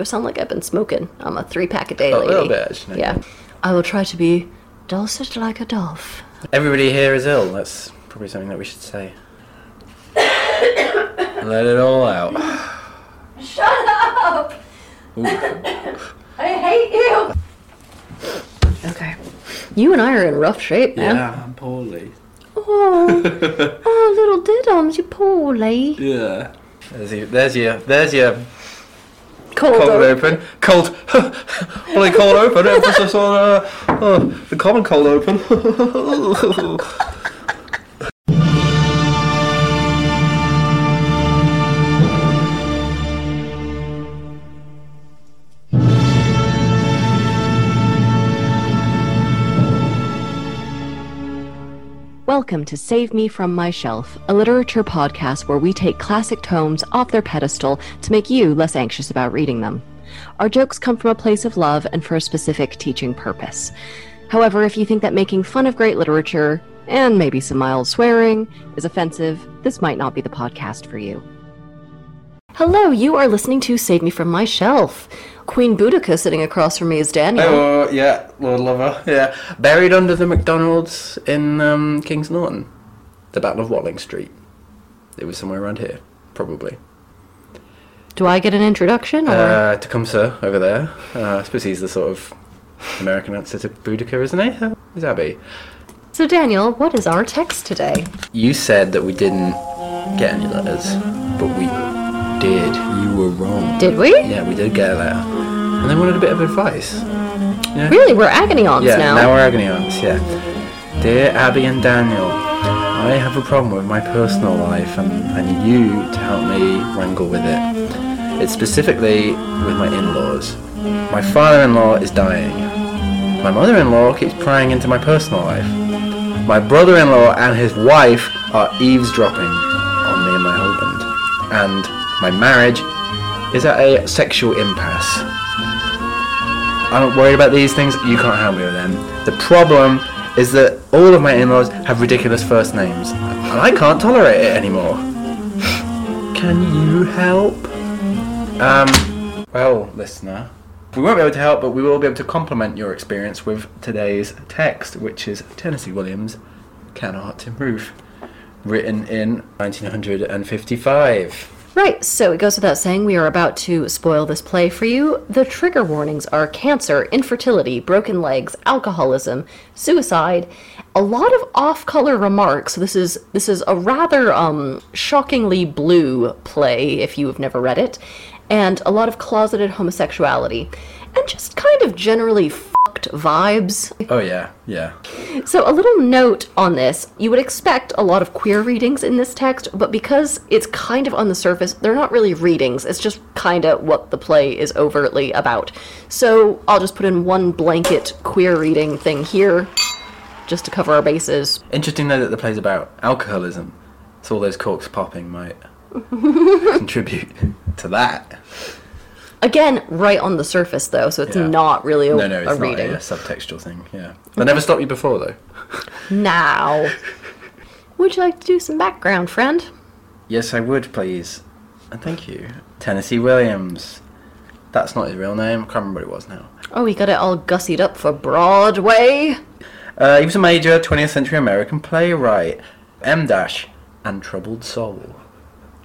Do I sound like I've been smoking? I'm a three pack a day A little bit, actually. Yeah. I will try to be dulcet like a dove. Everybody here is ill. That's probably something that we should say. Let it all out. Shut up! Ooh. I hate you! Okay. You and I are in rough shape, man. Yeah, I'm poorly. Oh, oh, little diddums, you poorly. Yeah. There's your, there's your, there's your Cold, cold open. open. Cold, only cold open. Emphasis on uh, uh, the common cold open. Welcome to Save Me From My Shelf, a literature podcast where we take classic tomes off their pedestal to make you less anxious about reading them. Our jokes come from a place of love and for a specific teaching purpose. However, if you think that making fun of great literature, and maybe some mild swearing, is offensive, this might not be the podcast for you. Hello, you are listening to Save Me From My Shelf. Queen Boudica sitting across from me is Daniel. oh, yeah, Lord Lover. Yeah. Buried under the McDonald's in um, Kings Norton. The Battle of Watling Street. It was somewhere around here, probably. Do I get an introduction? Or? Uh, Tecumseh over there. Uh, I suppose he's the sort of American answer to Boudica, isn't he? Who's Abby? so, Daniel, what is our text today? You said that we didn't get any letters, but we did. You were wrong. Did we? Yeah, we did get a letter. And they wanted a bit of advice. Yeah. Really? We're agony aunts Yeah, now. now we're agony aunts, yeah. Dear Abby and Daniel, I have a problem with my personal life and I need you to help me wrangle with it. It's specifically with my in-laws. My father-in-law is dying. My mother-in-law keeps prying into my personal life. My brother-in-law and his wife are eavesdropping on me and my husband. And my marriage is at a sexual impasse. I'm not worried about these things. You can't help me with them. The problem is that all of my in-laws have ridiculous first names, and I can't tolerate it anymore. Can you help? Um, well, listener, we won't be able to help, but we will be able to complement your experience with today's text, which is Tennessee Williams' "Cannot Improve," written in 1955. Right, so it goes without saying we are about to spoil this play for you. The trigger warnings are cancer, infertility, broken legs, alcoholism, suicide, a lot of off-color remarks. This is this is a rather um shockingly blue play if you have never read it, and a lot of closeted homosexuality and just kind of generally vibes. Oh yeah, yeah. So, a little note on this. You would expect a lot of queer readings in this text, but because it's kind of on the surface, they're not really readings. It's just kind of what the play is overtly about. So, I'll just put in one blanket queer reading thing here, just to cover our bases. Interesting though that the play's about alcoholism. So all those corks popping might contribute to that. Again, right on the surface, though, so it's Yeah. not really a, No, no, it's a not reading. a, subtextual thing. Yeah, that never stopped you before though. Now, would you like to do some background, friend? Yes, I would, please. And thank you, Tennessee Williams. That's not his real name. I can't remember what it was now. Oh, we got it all gussied up for Broadway. Uh, he was a major 20th century American playwright. M dash and troubled soul.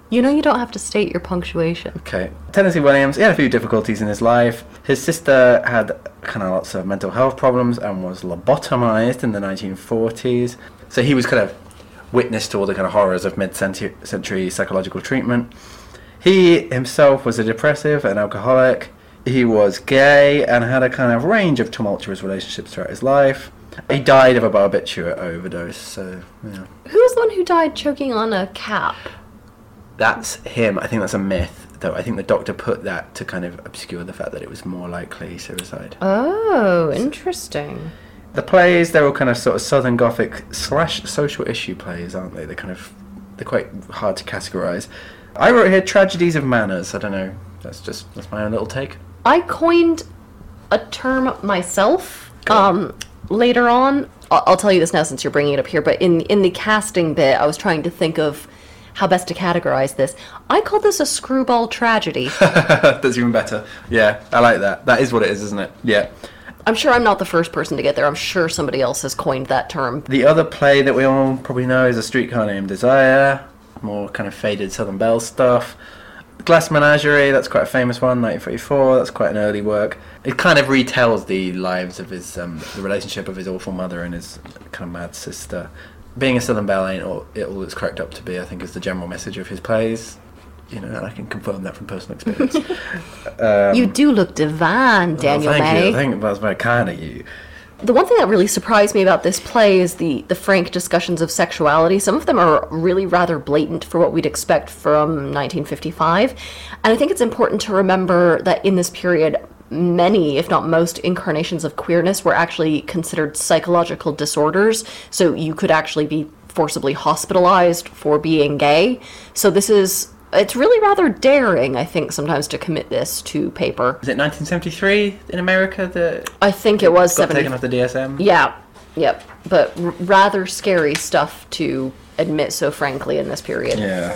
You know, you don't have to state your punctuation. Okay. Tennessee Williams, he had a few difficulties in his life. His sister had kind of lots of mental health problems and was lobotomized in the 1940s. So he was kind of witness to all the kind of horrors of mid-century psychological treatment. He himself was a depressive and alcoholic. He was gay and had a kind of range of tumultuous relationships throughout his life. He died of a barbiturate overdose, so yeah. Who was the one who died choking on a cap? That's him. I think that's a myth, though. I think the doctor put that to kind of obscure the fact that it was more likely suicide. Oh, interesting. The plays, they're all kind of sort of Southern Gothic slash social issue plays, aren't they? They're kind of, they're quite hard to categorize. I wrote here tragedies of manners. I don't know. That's just, that's my own little take. I coined a term myself um, later on. I'll, I'll tell you this now since you're bringing it up here. But in in the casting bit, I was trying to think of how best to categorize this. I call this a screwball tragedy. That's even better. Yeah, I like that. That is what it is, isn't it? Yeah. I'm sure I'm not the first person to get there. I'm sure somebody else has coined that term. The other play that we all probably know is A Streetcar Named Desire, more kind of faded Southern Belle stuff. Glass Menagerie, that's quite a famous one, 1944. That's quite an early work. It kind of retells the lives of his, um, the relationship of his awful mother and his kind of mad sister. Being a Southern Belle ain't all, it all it's cracked up to be. I think is the general message of his plays. You know, and I can confirm that from personal experience. you do look divine, Daniel Um, oh, thank May. you. Thank you. that's very kind of you. The one thing that really surprised me about this play is the, the frank discussions of sexuality. Some of them are really rather blatant for what we'd expect from 1955. And I think it's important to remember that in this period, many, if not most, incarnations of queerness were actually considered psychological disorders. So you could actually be forcibly hospitalized for being gay. So this is. It's really rather daring, I think, sometimes to commit this to paper. Is it 1973 in America that I think it was got 70, taken off the DSM? Yeah, yep. But r- rather scary stuff to admit so frankly in this period. Yeah.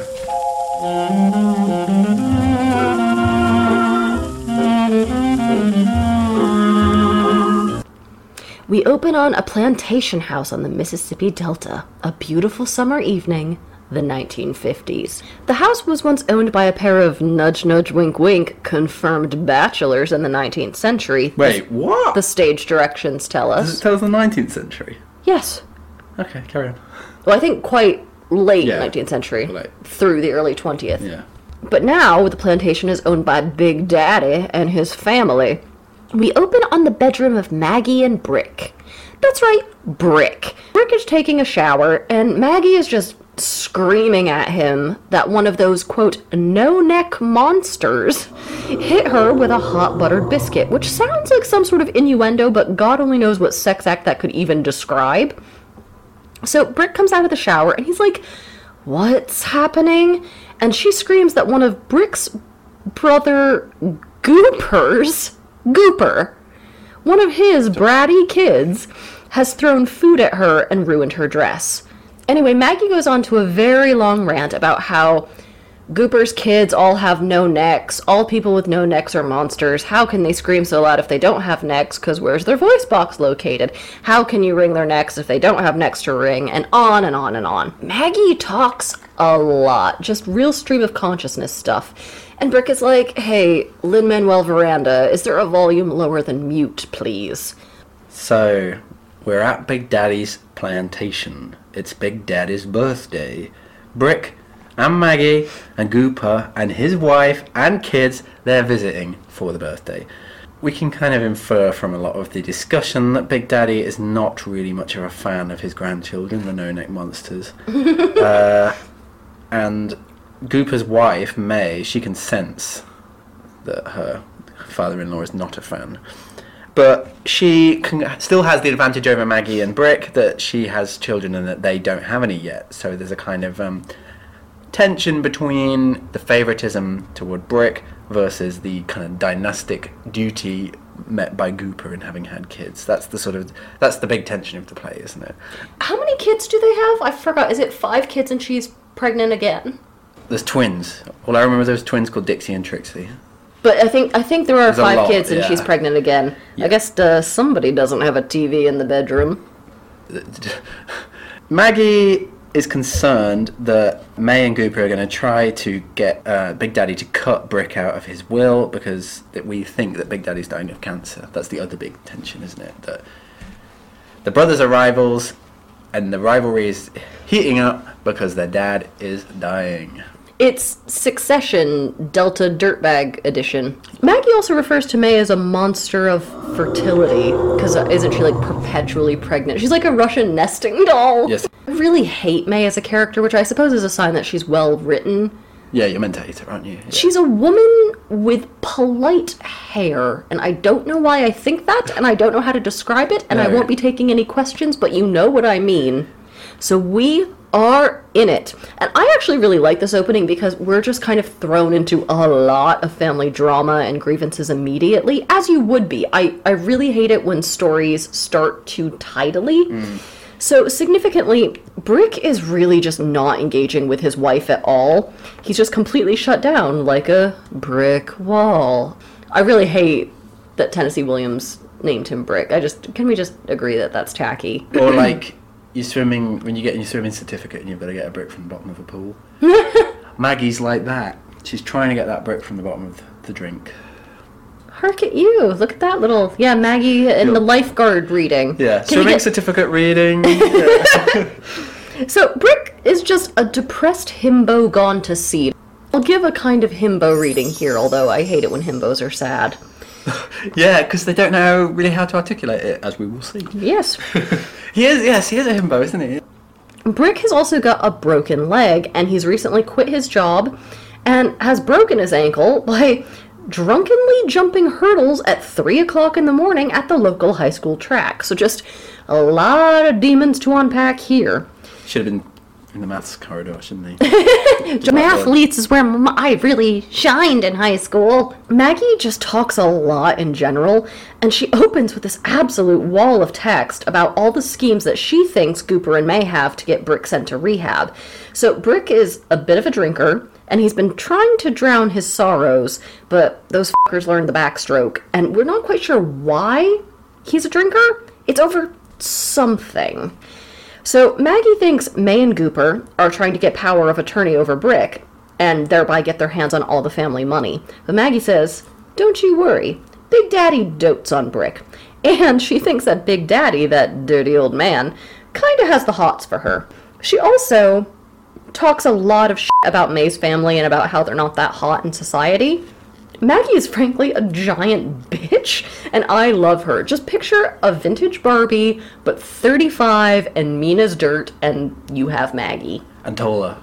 We open on a plantation house on the Mississippi Delta, a beautiful summer evening, the 1950s. The house was once owned by a pair of nudge nudge wink wink confirmed bachelors in the 19th century. Wait, what? The stage directions tell Does us. it tell us the 19th century? Yes. Okay, carry on. Well, I think quite late Yeah. 19th century Late. through the early 20th. Yeah. But now the plantation is owned by Big Daddy and his family. We open on the bedroom of Maggie and Brick. That's right, Brick. Brick is taking a shower, and Maggie is just screaming at him that one of those, quote, no neck monsters hit her with a hot buttered biscuit, which sounds like some sort of innuendo, but God only knows what sex act that could even describe. So Brick comes out of the shower and he's like, What's happening? And she screams that one of Brick's brother Goopers, Gooper, one of his bratty kids, has thrown food at her and ruined her dress. Anyway, Maggie goes on to a very long rant about how Gooper's kids all have no necks. All people with no necks are monsters. How can they scream so loud if they don't have necks? Because where's their voice box located? How can you wring their necks if they don't have necks to wring? And on and on and on. Maggie talks a lot. Just real stream of consciousness stuff. And Brick is like, hey, Lin Manuel Miranda, is there a volume lower than mute, please? So, we're at Big Daddy's plantation. It's Big Daddy's birthday. Brick and Maggie and Gooper and his wife and kids, they're visiting for the birthday. We can kind of infer from a lot of the discussion that Big Daddy is not really much of a fan of his grandchildren, the no neck monsters. uh, and Gooper's wife, May, she can sense that her father-in-law is not a fan. But she can, still has the advantage over Maggie and Brick that she has children and that they don't have any yet. So there's a kind of um, tension between the favoritism toward Brick versus the kind of dynastic duty met by Gooper in having had kids. That's the sort of that's the big tension of the play, isn't it? How many kids do they have? I forgot. Is it five kids and she's pregnant again? There's twins. All I remember is those twins called Dixie and Trixie. But I think I think there are There's five lot, kids and yeah. she's pregnant again. Yeah. I guess uh, somebody doesn't have a TV in the bedroom. Maggie is concerned that May and Gooper are going to try to get uh, Big Daddy to cut Brick out of his will because that we think that Big Daddy's dying of cancer. That's the other big tension, isn't it? That the brothers are rivals, and the rivalry is heating up because their dad is dying. It's Succession Delta Dirtbag Edition. Maggie also refers to May as a monster of fertility because uh, isn't she like perpetually pregnant? She's like a Russian nesting doll. Yes. I really hate May as a character, which I suppose is a sign that she's well written. Yeah, you're meant to hate her, aren't you? Yeah. She's a woman with polite hair, and I don't know why I think that, and I don't know how to describe it, and I won't be taking any questions, but you know what I mean. So we are in it. And I actually really like this opening because we're just kind of thrown into a lot of family drama and grievances immediately, as you would be. I, I really hate it when stories start too tidily. Mm. So, significantly, Brick is really just not engaging with his wife at all. He's just completely shut down like a brick wall. I really hate that Tennessee Williams named him Brick. I just, can we just agree that that's tacky? Or like you're swimming when you get your swimming certificate and you've got to get a brick from the bottom of a pool. Maggie's like that. She's trying to get that brick from the bottom of the drink. Hark at you. Look at that little, yeah, Maggie in the lifeguard reading. Yeah, Can swimming get- certificate reading. Yeah. So, Brick is just a depressed himbo gone to seed. I'll give a kind of himbo reading here, although I hate it when himbos are sad. Yeah, because they don't know really how to articulate it, as we will see. Yes. He is, yes, he is a himbo, isn't he? Brick has also got a broken leg, and he's recently quit his job and has broken his ankle by drunkenly jumping hurdles at 3 o'clock in the morning at the local high school track. So, just a lot of demons to unpack here. Should have been in the maths corridor, shouldn't he? Mathletes is where m- I really shined in high school. Maggie just talks a lot in general, and she opens with this absolute wall of text about all the schemes that she thinks Gooper and May have to get Brick sent to rehab. So, Brick is a bit of a drinker, and he's been trying to drown his sorrows, but those fuckers learned the backstroke, and we're not quite sure why he's a drinker. It's over something. So Maggie thinks May and Gooper are trying to get power of attorney over Brick, and thereby get their hands on all the family money. But Maggie says, Don't you worry, Big Daddy dotes on Brick. And she thinks that Big Daddy, that dirty old man, kinda has the hots for her. She also talks a lot of shit about May's family and about how they're not that hot in society. Maggie is frankly a giant bitch, and I love her. Just picture a vintage Barbie, but 35 and mean as dirt, and you have Maggie. and taller.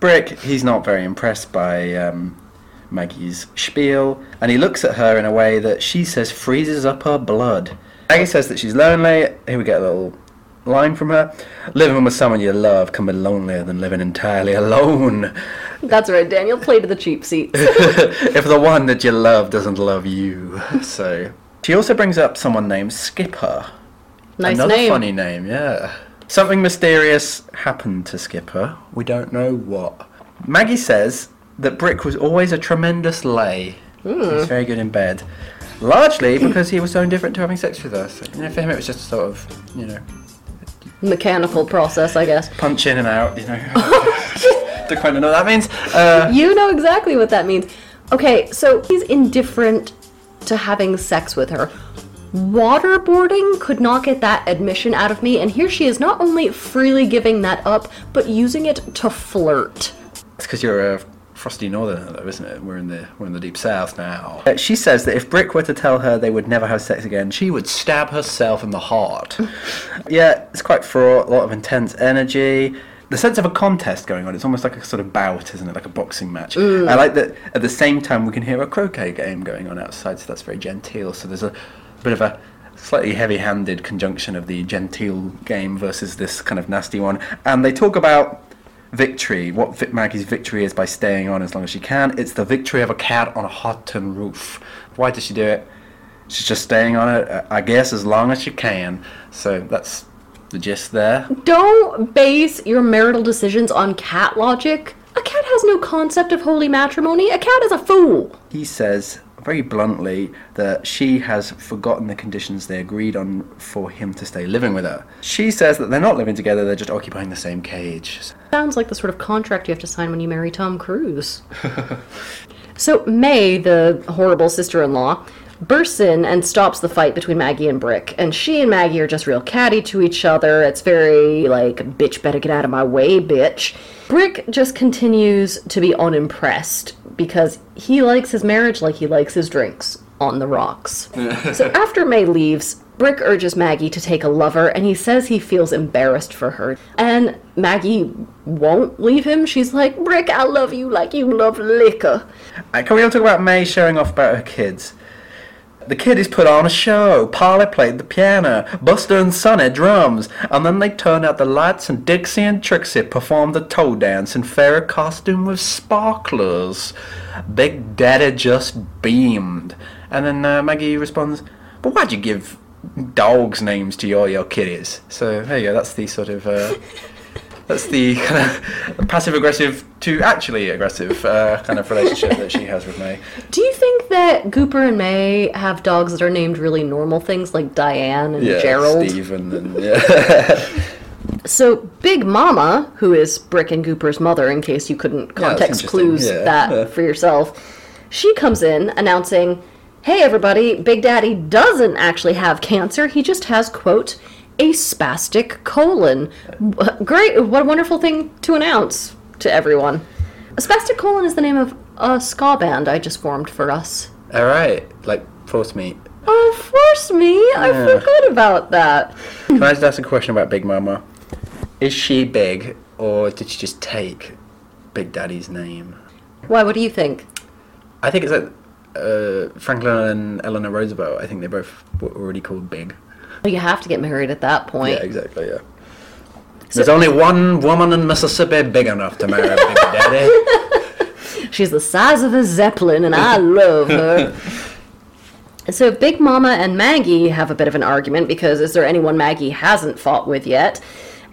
Brick, he's not very impressed by um, Maggie's spiel, and he looks at her in a way that she says freezes up her blood. Maggie says that she's lonely. Here we get a little line from her. Living with someone you love can be lonelier than living entirely alone. That's right, Daniel. Play to the cheap seats. if the one that you love doesn't love you. So she also brings up someone named Skipper. Nice Another name. funny name, yeah. Something mysterious happened to Skipper. We don't know what. Maggie says that Brick was always a tremendous lay. Hmm. He was very good in bed. Largely because he was so indifferent to having sex with us. You know, for him it was just sort of, you know, Mechanical process, I guess. punch in and out, you know. Don't quite know what that means. Uh, You know exactly what that means. Okay, so he's indifferent to having sex with her. Waterboarding could not get that admission out of me, and here she is not only freely giving that up, but using it to flirt. It's because you're a frosty northerner, though, isn't it? We're in the we're in the deep south now. Uh, she says that if Brick were to tell her they would never have sex again, she would stab herself in the heart. yeah, it's quite fraught. A lot of intense energy. The sense of a contest going on. It's almost like a sort of bout, isn't it? Like a boxing match. I like that. At the same time, we can hear a croquet game going on outside, so that's very genteel. So there's a bit of a slightly heavy-handed conjunction of the genteel game versus this kind of nasty one. And they talk about victory, what Vi- Maggie's victory is by staying on as long as she can. It's the victory of a cat on a hot tin roof. Why does she do it? She's just staying on it, I guess, as long as she can. So that's the gist there. Don't base your marital decisions on cat logic. A cat has no concept of holy matrimony. A cat is a fool. He says very bluntly that she has forgotten the conditions they agreed on for him to stay living with her. She says that they're not living together, they're just occupying the same cage. Sounds like the sort of contract you have to sign when you marry Tom Cruise. so May, the horrible sister-in-law, bursts in and stops the fight between Maggie and Brick. And she and Maggie are just real catty to each other. It's very like, bitch, better get out of my way, bitch. Brick just continues to be unimpressed because he likes his marriage like he likes his drinks on the rocks. so after May leaves, Brick urges Maggie to take a lover, and he says he feels embarrassed for her. And Maggie won't leave him. She's like, Brick, I love you like you love liquor. Uh, Can we all talk about May showing off about her kids? The kiddies put on a show. Polly played the piano, Buster and Sonny drums, and then they turned out the lights and Dixie and Trixie performed the toe dance in fairy costume with sparklers. Big Daddy just beamed. And then uh, Maggie responds, But why'd you give dogs' names to your your kiddies. So there you go. That's the sort of uh, that's the kind of passive aggressive to actually aggressive uh, kind of relationship that she has with May. Do you think that Gooper and May have dogs that are named really normal things like Diane and Yeah, Gerald? Stephen, and yeah. So Big Mama, who is Brick and Gooper's mother, in case you couldn't context interesting. clues Yeah, that for yourself, she comes in announcing, "Hey everybody, Big Daddy doesn't actually have cancer. He just has quote a spastic colon." Great! What a wonderful thing to announce to everyone. A spastic colon is the name of a ska band I just formed for us. All right, like force meat. Oh, force me! I forgot about that. Can I just ask a question about Big Mama? Is she big, or did she just take Big Daddy's name? Why? What do you think? I think it's like uh, Franklin and Eleanor Roosevelt. I think they both were already called Big. Well, you have to get married at that point. Yeah, exactly. Yeah. There's only one woman in Mississippi big enough to marry Big Daddy. She's the size of a zeppelin, and I love her. So Big Mama and Maggie have a bit of an argument because is there anyone Maggie hasn't fought with yet?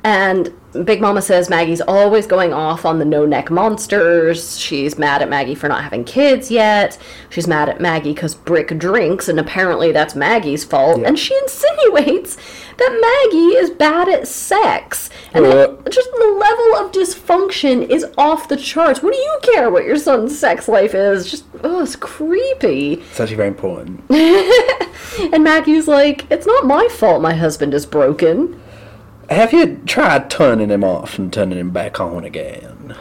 And Big Mama says Maggie's always going off on the no neck monsters. She's mad at Maggie for not having kids yet. She's mad at Maggie because Brick drinks, and apparently that's Maggie's fault. And she insinuates that Maggie is bad at sex. And Uh. just the level of dysfunction is off the charts. What do you care what your son's sex life is? Just, oh, it's creepy. It's actually very important. And Maggie's like, it's not my fault my husband is broken. Have you tried turning him off and turning him back on again?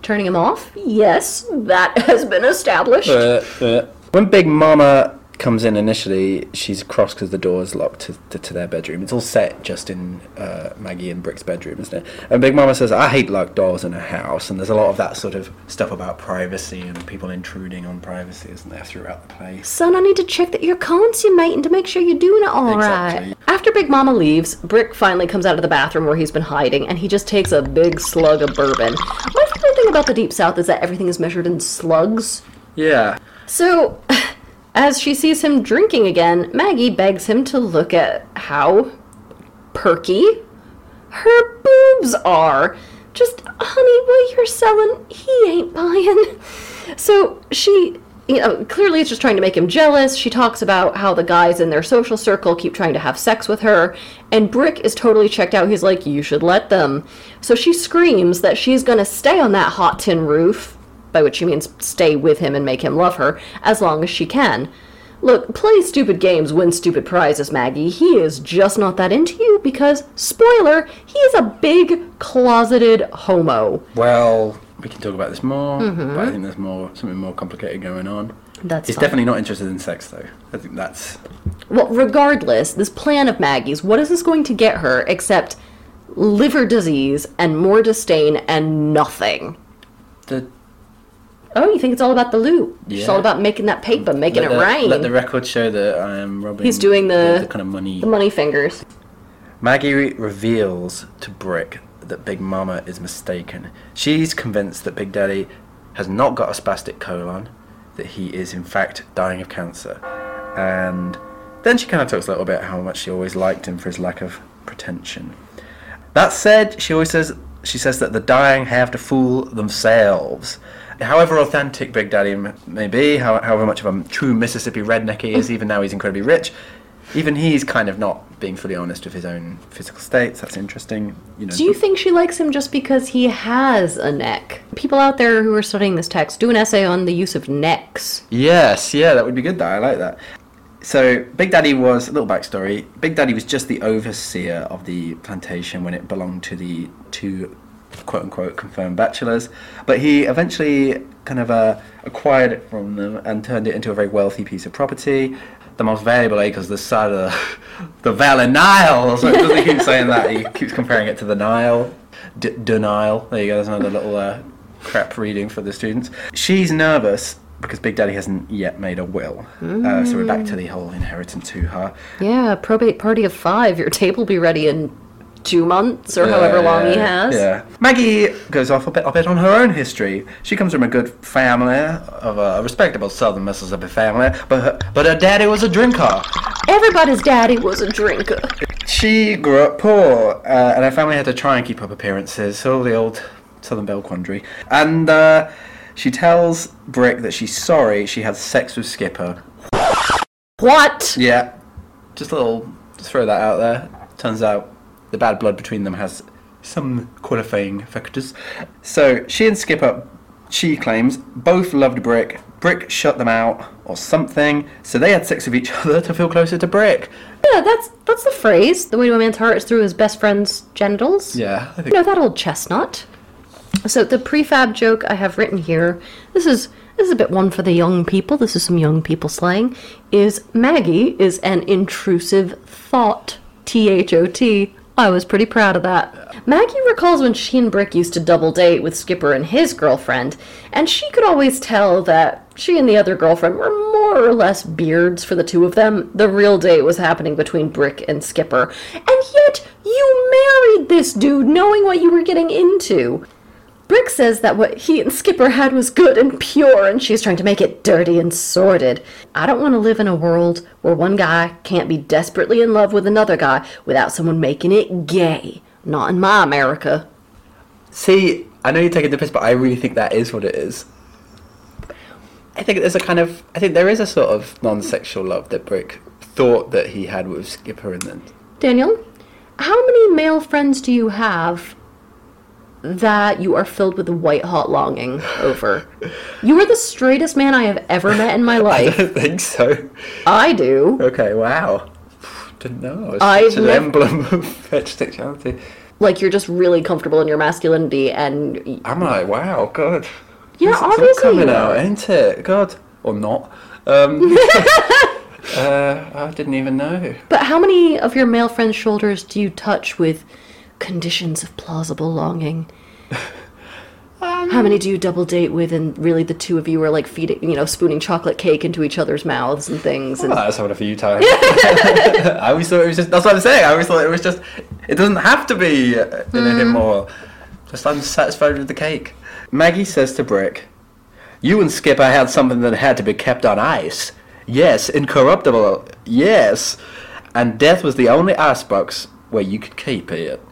Turning him off? Yes, that has been established. Uh, uh. When Big Mama comes in initially, she's cross because the door is locked to, to, to their bedroom. It's all set just in uh, Maggie and Brick's bedroom, isn't it? And Big Mama says, I hate locked doors in a house. And there's a lot of that sort of stuff about privacy and people intruding on privacy, isn't there, throughout the place. Son, I need to check that your you're consummating to make sure you're doing it all right. Exactly. After Big Mama leaves, Brick finally comes out of the bathroom where he's been hiding, and he just takes a big slug of bourbon. My favorite thing about the Deep South is that everything is measured in slugs. Yeah. So, as she sees him drinking again, Maggie begs him to look at how perky her boobs are. Just, honey, what you're selling, he ain't buying. So she, you know, clearly is just trying to make him jealous. She talks about how the guys in their social circle keep trying to have sex with her, and Brick is totally checked out. He's like, you should let them. So she screams that she's gonna stay on that hot tin roof, by which she means stay with him and make him love her, as long as she can. Look, play stupid games, win stupid prizes, Maggie. He is just not that into you because, spoiler, he is a big closeted homo. Well, we can talk about this more, Mm-hmm. but I think there's more something more complicated going on. That's He's fine. definitely not interested in sex, though. I think that's Well, regardless, this plan of Maggie's, what is this going to get her except liver disease and more disdain and nothing? the Oh, you think it's all about the loot? Yeah. It's all about making that paper, making let it the, rain. Let the record show that I am robbing. He's doing the- kind of money. the money fingers. Maggie re- reveals to Brick that Big Mama is mistaken. She's convinced that Big Daddy has not got a spastic colon, that he is in fact dying of cancer. And then she kind of talks a little bit how much she always liked him for his lack of pretension. That said, she always says she says that the dying have to fool themselves. However authentic Big Daddy may be, how, however much of a true Mississippi redneck he is, mm. even now he's incredibly rich, even he's kind of not being fully honest with his own physical states. That's interesting. You know. Do you think she likes him just because he has a neck? People out there who are studying this text do an essay on the use of necks. Yes, yeah, that would be good. Though I like that. So Big Daddy was a little backstory. Big Daddy was just the overseer of the plantation when it belonged to the two quote unquote confirmed bachelors, but he eventually kind of uh, acquired it from them and turned it into a very wealthy piece of property. The most valuable acres this side of the, the Valley Nile. So doesn't he keep saying that? He keeps comparing it to the Nile. D- Nile. There you go. There's another little uh, crap reading for the students. She's nervous because Big Daddy hasn't yet made a will. Uh, so we're back to the whole inheritance to her. Yeah, probate party of five. Your table be ready in two months or however long he has. Yeah. Maggie goes off a bit, a bit on her own history. She comes from a good family, of a respectable Southern Mississippi family, but her, but her daddy was a drinker, Everybody's daddy was a drinker. She grew up poor, uh, and her family had to try and keep up appearances. All the old Southern Belle quandary. And uh, she tells Brick that she's sorry she had sex with Skipper. What? Yeah, just a little, just throw that out there. Turns out the bad blood between them has some qualifying factors. So she and Skipper, she claims, both loved Brick. Brick shut them out or something, so they had sex with each other to feel closer to Brick. Yeah, that's that's the phrase. The way to a man's heart is through his best friend's genitals. Yeah, I You think. know that old chestnut. So the prefab joke I have written here, this is this is a bit one for the young people. This is some young people slang. Is Maggie is an intrusive thought. T H O T. I was pretty proud of that. Maggie recalls when she and Brick used to double date with Skipper and his girlfriend, and she could always tell that she and the other girlfriend were more or less beards for the two of them. The real date was happening between Brick and Skipper. And yet, you married this dude knowing what you were getting into. Brick says that what he and Skipper had was good and pure, and she's trying to make it dirty and sordid. I don't want to live in a world where one guy can't be desperately in love with another guy without someone making it gay. Not in my America. See, I know you're taking the piss, but I really think that is what it is. I think there's a kind of, I think there is a sort of non-sexual love that Brick thought that he had with Skipper, and then Daniel, how many male friends do you have that you are filled with a white hot longing over? You are the straightest man I have ever met in my life. I don't think so. I do. Okay, wow. Didn't know. It's I've an nev- emblem of heterosexuality. Like you're just really comfortable in your masculinity and I'm I? wow, God. Yeah, It's obviously coming out, ain't it? God, or not. Um, uh, I didn't even know. But how many of your male friends' shoulders do you touch with conditions of plausible longing? Um, how many do you double date with, and really the two of you are like feeding, you know, spooning chocolate cake into each other's mouths and things? And Well, that's having a few times. I always thought it was just. That's what I'm saying. I always thought it was just. It doesn't have to be anything mm. more. Just I'm satisfied with the cake. Maggie says to Brick, "You and Skipper had something that had to be kept on ice. Yes, incorruptible. Yes, and death was the only icebox where you could keep it."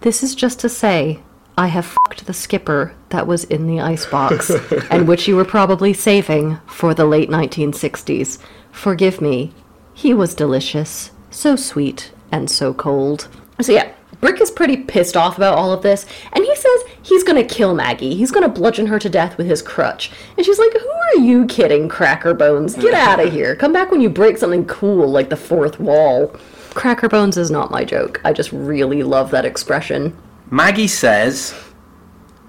This is just to say, I have fucked the skipper that was in the icebox, and which you were probably saving for the late 1960s. Forgive me. He was delicious, so sweet, and so cold. So, yeah, Brick is pretty pissed off about all of this, and he says he's gonna kill Maggie. He's gonna bludgeon her to death with his crutch. And she's like, Who are you kidding, Cracker Bones? Get out of here. Come back when you break something cool like the fourth wall. Cracker Bones is not my joke. I just really love that expression. Maggie says,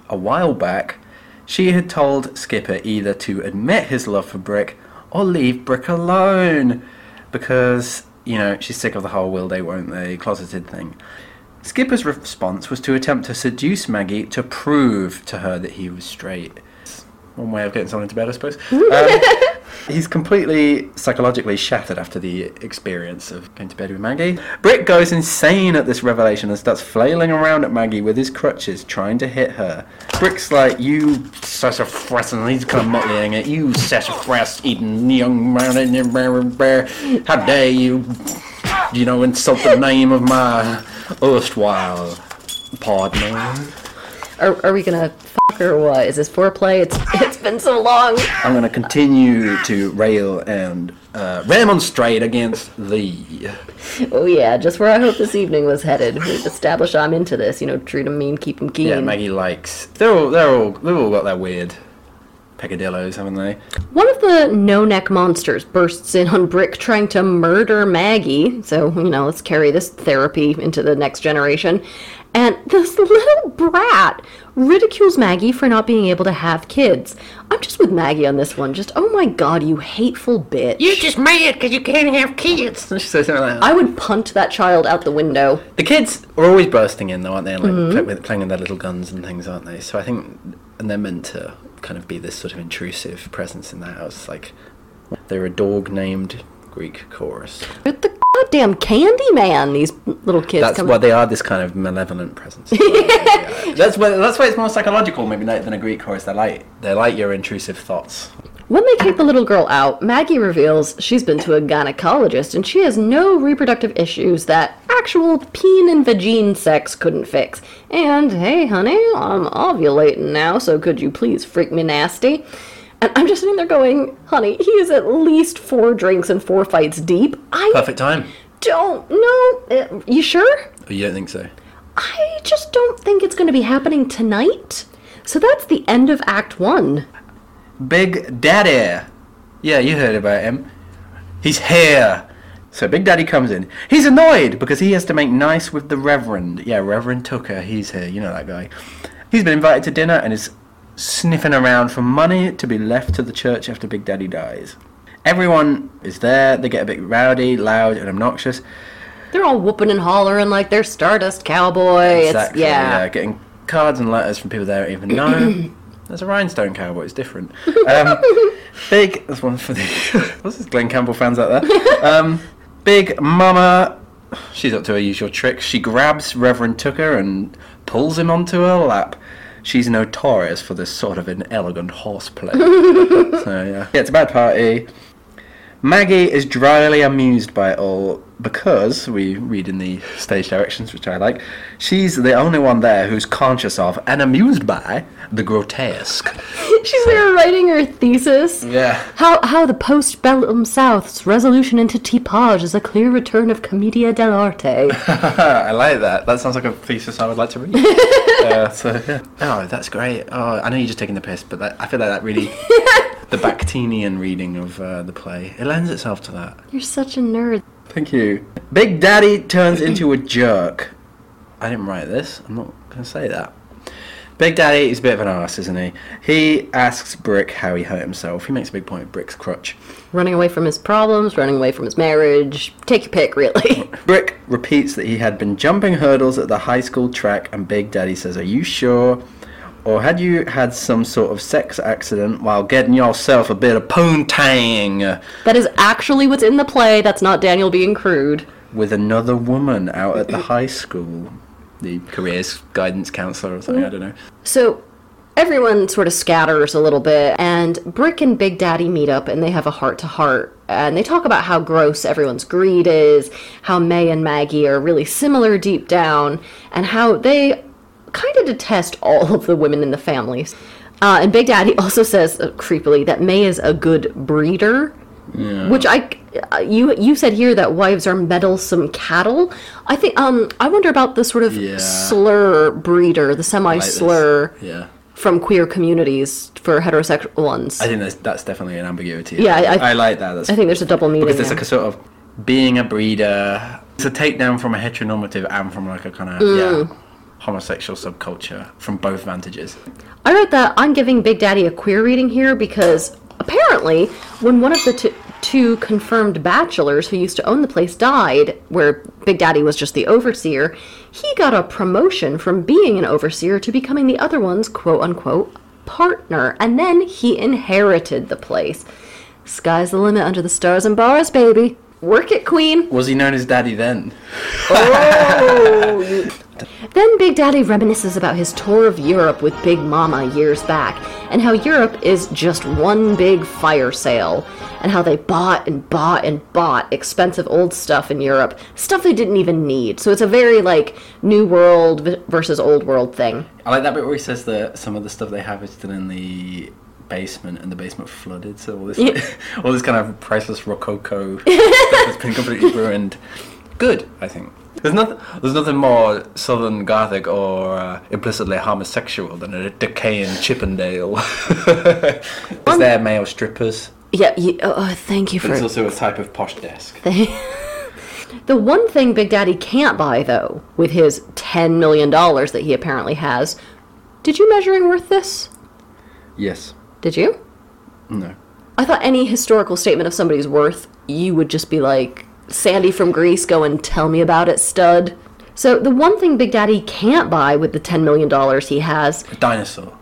a while back, she had told Skipper either to admit his love for Brick or leave Brick alone. Because, you know, she's sick of the whole will they, won't they closeted thing. Skipper's response was to attempt to seduce Maggie to prove to her that he was straight. One way of getting someone into bed, I suppose. Um, he's completely psychologically shattered after the experience of going to bed with Maggie. Brick goes insane at this revelation and starts flailing around at Maggie with his crutches, trying to hit her. Brick's like, "You sassafras," and he's kind of muttering it. "You sassafras eating young man, how dare you, you know, insult the name of my erstwhile partner." Are, are we gonna fuck or what? Is this foreplay? It's it's been so long. I'm to continue to rail and uh, remonstrate against thee. Oh yeah, just where I hope this evening was headed. We've established I'm into this. You know, treat 'em mean, keep 'em keen. Yeah, Maggie likes. They're all. They're all. They've all got their weird peccadillos, haven't they? One of the no neck monsters bursts in on Brick trying to murder Maggie. So, you know, let's carry this therapy into the next generation. And this little brat ridicules Maggie for not being able to have kids. I'm just with Maggie on this one. Just, oh my god, you hateful bitch. You're just mad because you can't have kids. She says something like that. I would punt that child out the window. The kids are always bursting in, though, aren't they? And, like Mm-hmm. play, playing with their little guns and things, aren't they? So I think, and they're meant to kind of be this sort of intrusive presence in the house. Like they're a dog named Greek chorus. They're the goddamn candy man, these little kids That's why they are this kind of malevolent presence. that's why. That's why it's more psychological, maybe, than a Greek chorus. They're like they're like your intrusive thoughts. When they kick the little girl out, Maggie reveals she's been to a gynecologist and she has no reproductive issues that actual peen and vagine sex couldn't fix. And hey, honey, I'm ovulating now, so could you please freak me nasty? And I'm just sitting there going, honey, he is at least four drinks and four fights deep. I Perfect time. don't know. Uh, You sure? Oh, you don't think so? I just don't think it's going to be happening tonight. So that's the end of Act One. Big Daddy. Yeah, you heard about him. He's here. So Big Daddy comes in. He's annoyed because he has to make nice with the Reverend. Yeah, Reverend Tucker. He's here. You know that guy. He's been invited to dinner and is sniffing around for money to be left to the church after Big Daddy dies. Everyone is there. They get a bit rowdy, loud, and obnoxious. They're all whooping and hollering like they're Stardust Cowboy. Exactly. It's, yeah. Getting cards and letters from people they don't even know. There's a rhinestone cowboy. It's different. Um, big. There's one for the. What's this? Glen Campbell fans out there. Um, big Mama. She's up to her usual tricks. She grabs Reverend Tucker and pulls him onto her lap. She's notorious for this sort of inelegant horseplay. so yeah, yeah, it's a bad party. Maggie is dryly amused by it all because, we read in the stage directions, which I like, she's the only one there who's conscious of and amused by the grotesque. She's there writing her thesis. Yeah. How, how the postbellum South's resolution into tipage is a clear return of commedia dell'arte. I like that. That sounds like a thesis I would like to read. uh, so, yeah. Oh, that's great. Oh, I know you're just taking the piss, but that, I feel like that really. The Bakhtinian reading of uh, the play. It lends itself to that. You're such a nerd. Thank you. Big Daddy turns into a jerk. I didn't write this. I'm not going to say that. Big Daddy is a bit of an ass, isn't he? He asks Brick how he hurt himself. He makes a big point of Brick's crutch. Running away from his problems, running away from his marriage. Take your pick, really. Brick repeats that he had been jumping hurdles at the high school track, and Big Daddy says, Are you sure? Or had you had some sort of sex accident while getting yourself a bit of poontang that is actually what's in the play. That's not Daniel being crude. with another woman out at the high school? The careers guidance counselor or something, I mm. don't know. So everyone sort of scatters a little bit, and Brick and Big Daddy meet up and they have a heart to heart. And they talk about how gross everyone's greed is, how May and Maggie are really similar deep down, and how they kind of detest all of the women in the families. Uh, and Big Daddy also says uh, creepily that May is a good breeder, which I uh, you you said here that wives are meddlesome cattle. I think um I wonder about the sort of Yeah. slur breeder, the semi Like slur Yeah. from queer communities for heterosexual ones. I think that's, that's definitely an ambiguity. Yeah, I- I, like that. That's I think there's a double meaning. because there's there. like a sort of being a breeder. It's a takedown from a heteronormative and from like a kind of Mm. yeah homosexual subculture from both vantages. I wrote that I'm giving Big Daddy a queer reading here because apparently, when one of the t- two confirmed bachelors who used to own the place died, where Big Daddy was just the overseer, he got a promotion from being an overseer to becoming the other one's quote unquote partner, and then he inherited the place. Sky's the limit under the stars and bars, baby. Work it, Queen. Was he known as Daddy then? Oh, then Big Daddy reminisces about his tour of Europe with Big Mama years back, and how Europe is just one big fire sale, and how they bought and bought and bought expensive old stuff in Europe, stuff they didn't even need. So it's a very like new world versus old world thing. I like that bit where he says that some of the stuff they have is still in the basement and the basement flooded. So all this, Yeah. all this kind of priceless rococo has been completely ruined. Good, I think. There's nothing. There's nothing more southern gothic or uh, implicitly homosexual than a decaying Chippendale. is there male strippers? Yeah, ye- oh, oh, thank you for it's also a type of posh desk. The one thing Big Daddy can't buy, though, with his $10 million that he apparently has, did you measure measuring worth this? Yes. Did you? No. I thought any historical statement of somebody's worth, you would just be like, Sandy from Grease, go and tell me about it, stud. So, the one thing Big Daddy can't buy with the $10 million he has, A dinosaur.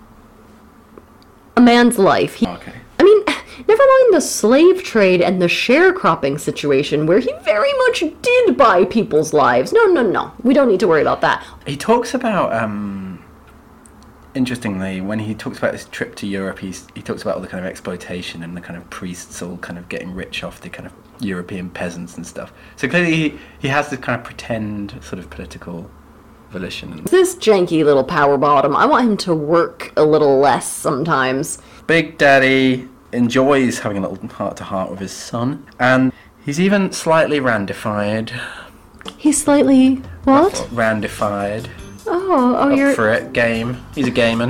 a man's life. He, Okay. I mean, never mind the slave trade and the sharecropping situation where he very much did buy people's lives. No, no, no. We don't need to worry about that. He talks about um, interestingly, when he talks about his trip to Europe, he's, he talks about all the kind of exploitation and the kind of priests all kind of getting rich off the kind of European peasants and stuff. So clearly, he, he has this kind of pretend sort of political volition. This janky little power bottom, I want him to work a little less sometimes. Big Daddy enjoys having a little heart to heart with his son, and he's even slightly randified. He's slightly. What? Randified. Oh, oh, up you're. for it. Game. He's a gamer.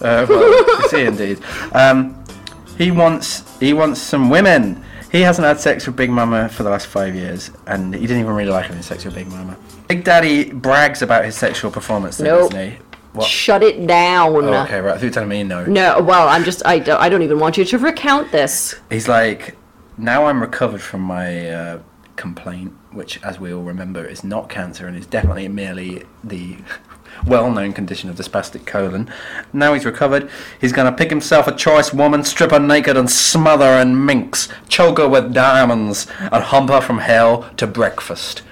Uh, well, is he indeed? Um, he wants he wants some women. He hasn't had sex with Big Mama for the last five years, and he didn't even really like having sex with Big Mama. Big Daddy brags about his sexual performance, though, Nope. doesn't he? What? Shut it down. Oh, okay, right. I thought you were telling me no. No, well, I'm just. I don't, I don't even want you to recount this. He's like, now I'm recovered from my uh, complaint, which, as we all remember, is not cancer and is definitely merely the well-known condition of the spastic colon. Now he's recovered. He's gonna pick himself a choice woman, strip her naked and smother her in minks, choke her with diamonds, and hump her from hell to breakfast.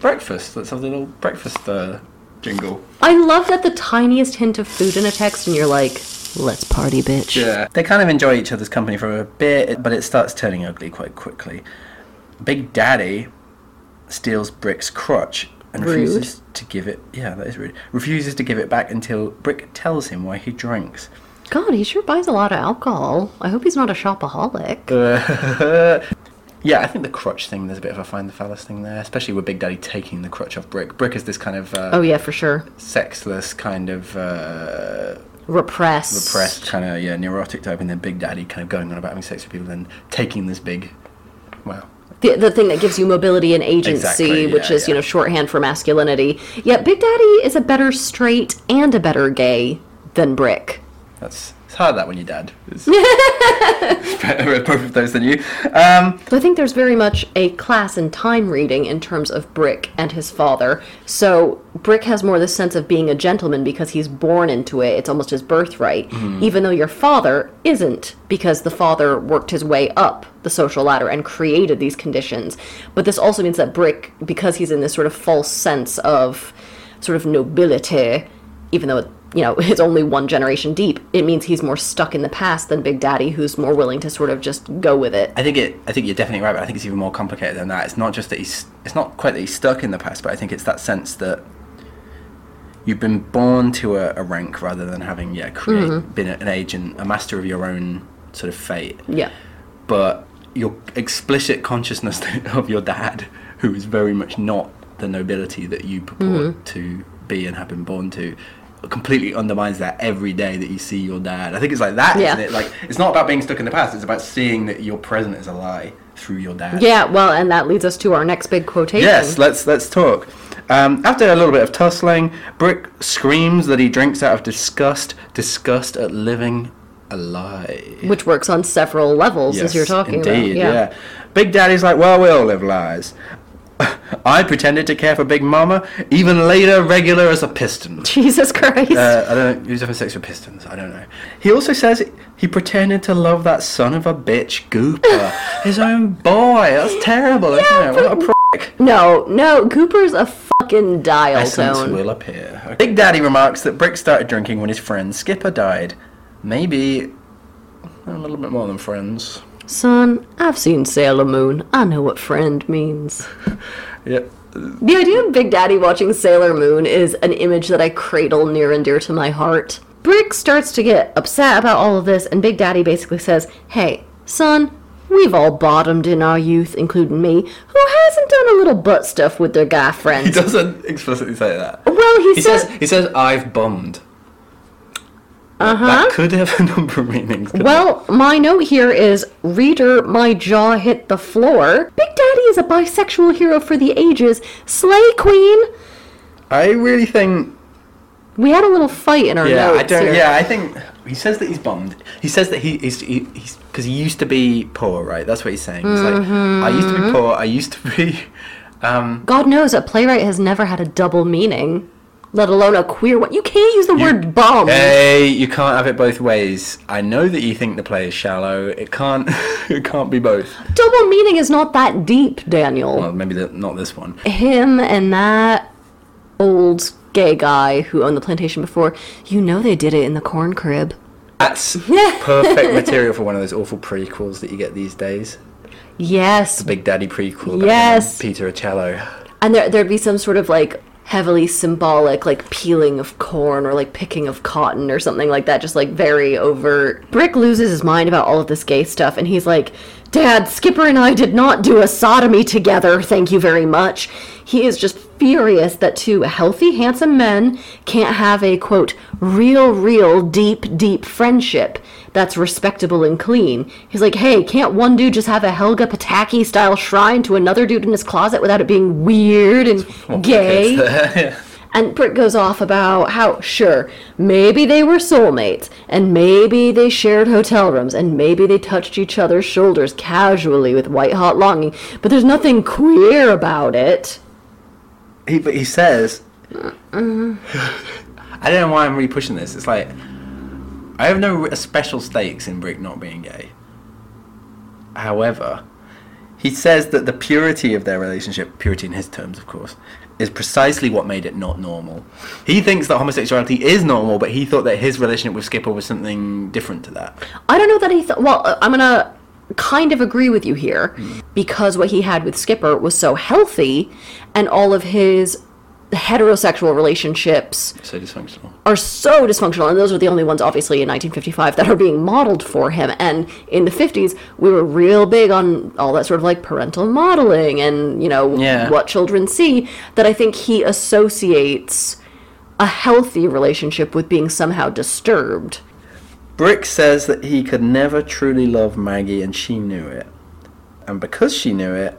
Breakfast. Let's have the little breakfast uh, jingle. I love that the tiniest hint of food in a text, and you're like, let's party, bitch. Yeah. They kind of enjoy each other's company for a bit, but it starts turning ugly quite quickly. Big Daddy steals Brick's crutch and Rude. refuses to give it. Yeah, that is rude. Refuses to give it back until Brick tells him why he drinks. God, he sure buys a lot of alcohol. I hope he's not a shopaholic. yeah, I think the crutch thing, there's a bit of a find the phallus thing there, especially with Big Daddy taking the crutch off Brick. Brick is this kind of uh, Oh, yeah, for sure. sexless, kind of uh, Repressed. repressed, kind of, yeah, neurotic type, and then Big Daddy kind of going on about having sex with people and taking this big. Wow. The, the thing that gives you mobility and agency, Exactly, which yeah, is, you know, shorthand for masculinity. Yet Big Daddy is a better straight and a better gay than Brick. That's it's hard that when your dad is better at both of those than you. Um, I think there's very much a class and time reading in terms of Brick and his father. So Brick has more the sense of being a gentleman because he's born into it. It's almost his birthright. Even though your father isn't, because the father worked his way up the social ladder and created these conditions. But this also means that Brick, because he's in this sort of false sense of sort of nobility, even though it, you know it's only one generation deep, it means he's more stuck in the past than Big Daddy, who's more willing to sort of just go with it. I think it. I think you're definitely right, but I think it's even more complicated than that. It's not just that he's. It's not quite that he's stuck in the past, but I think it's that sense that you've been born to a, a rank rather than having yeah create mm-hmm. been an agent, a master of your own sort of fate. Yeah. But your explicit consciousness of your dad, who is very much not the nobility that you purport mm-hmm. to be and have been born to, completely undermines that every day that you see your dad. I think it's like that, Yeah. not it? Like it's not about being stuck in the past. It's about seeing that your present is a lie through your dad. Yeah, well, and that leads us to our next big quotation. Yes, let's let's talk. Um, after a little bit of tussling, Brick screams that he drinks out of disgust, disgust at living a lie. which works on several levels, as you're talking about. indeed, about. Yeah. Big Daddy's like, well, we all live lies. I pretended to care for Big Mama, even later regular as a piston. Jesus Christ. Uh, I don't know. Who's having sex with pistons? I don't know. He also says he pretended to love that son of a bitch, Gooper, his own boy. That's terrible, isn't it? What a prick. no, no, Gooper's a fucking dial Essence tone. will appear. Big Daddy remarks that Brick started drinking when his friend Skipper died. Maybe a little bit more than friends. Son, I've seen Sailor Moon. I know what friend means. Yep. The idea of Big Daddy watching Sailor Moon is an image that I cradle near and dear to my heart. Brick starts to get upset about all of this, and Big Daddy basically says, Hey, son, we've all bottomed in our youth, including me. Who hasn't done a little butt stuff with their guy friends? He doesn't explicitly say that. Well, he, He says, says he says I've bummed. Uh-huh. That could have a number of meanings. couldn't Well, my note here is Reader, my jaw hit the floor. Big Daddy is a bisexual hero for the ages. Slay Queen! I really think We had a little fight in our yeah, notes. I don't. here. Yeah, I think he says that he's bummed. He says that he is he, he's because he used to be poor, right? That's what he's saying. He's like, I used to be poor. I used to be. Um, God knows a playwright has never had a double meaning, let alone a queer one. You can't use the word bum. hey, you can't have it both ways. I know that you think the play is shallow. It can't. it can't be both. Double meaning is not that deep, Daniel. Well, maybe the, not this one. Him and that old gay guy who owned the plantation before, you know they did it in the corn crib. That's perfect material for one of those awful prequels that you get these days. Yes. The Big Daddy prequel. Yes. Peter Ochello. And there, there'd be some sort of like heavily symbolic, like peeling of corn or like picking of cotton or something like that, just like very overt. Brick loses his mind about all of this gay stuff, and he's like, Dad, Skipper and I did not do a sodomy together, thank you very much. He is just furious that two healthy, handsome men can't have a quote, real, real, deep, deep friendship that's respectable and clean. He's like, hey, can't one dude just have a Helga Pataki style shrine to another dude in his closet without it being weird and gay? And Brick goes off about how, sure, maybe they were soulmates, and maybe they shared hotel rooms, and maybe they touched each other's shoulders casually with white hot longing, but there's nothing queer about it. He, but he says, I don't know why I'm really pushing this. It's like I have no special stakes in Brick not being gay. However, he says that the purity of their relationship, purity in his terms, of course, is precisely what made it not normal. He thinks that homosexuality is normal, but he thought that his relationship with Skipper was something different to that. I don't know that he thought, well, uh, I'm gonna kind of agree with you here, because what he had with Skipper was so healthy, and all of his heterosexual relationships So dysfunctional. are so dysfunctional, and those are the only ones, obviously, in 1955 that are being modeled for him. And in the 50s, we were real big on all that sort of like parental modeling and, you know, Yeah. what children see, that I think he associates a healthy relationship with being somehow disturbed. Brick says that he could never truly love Maggie, and she knew it. And because she knew it,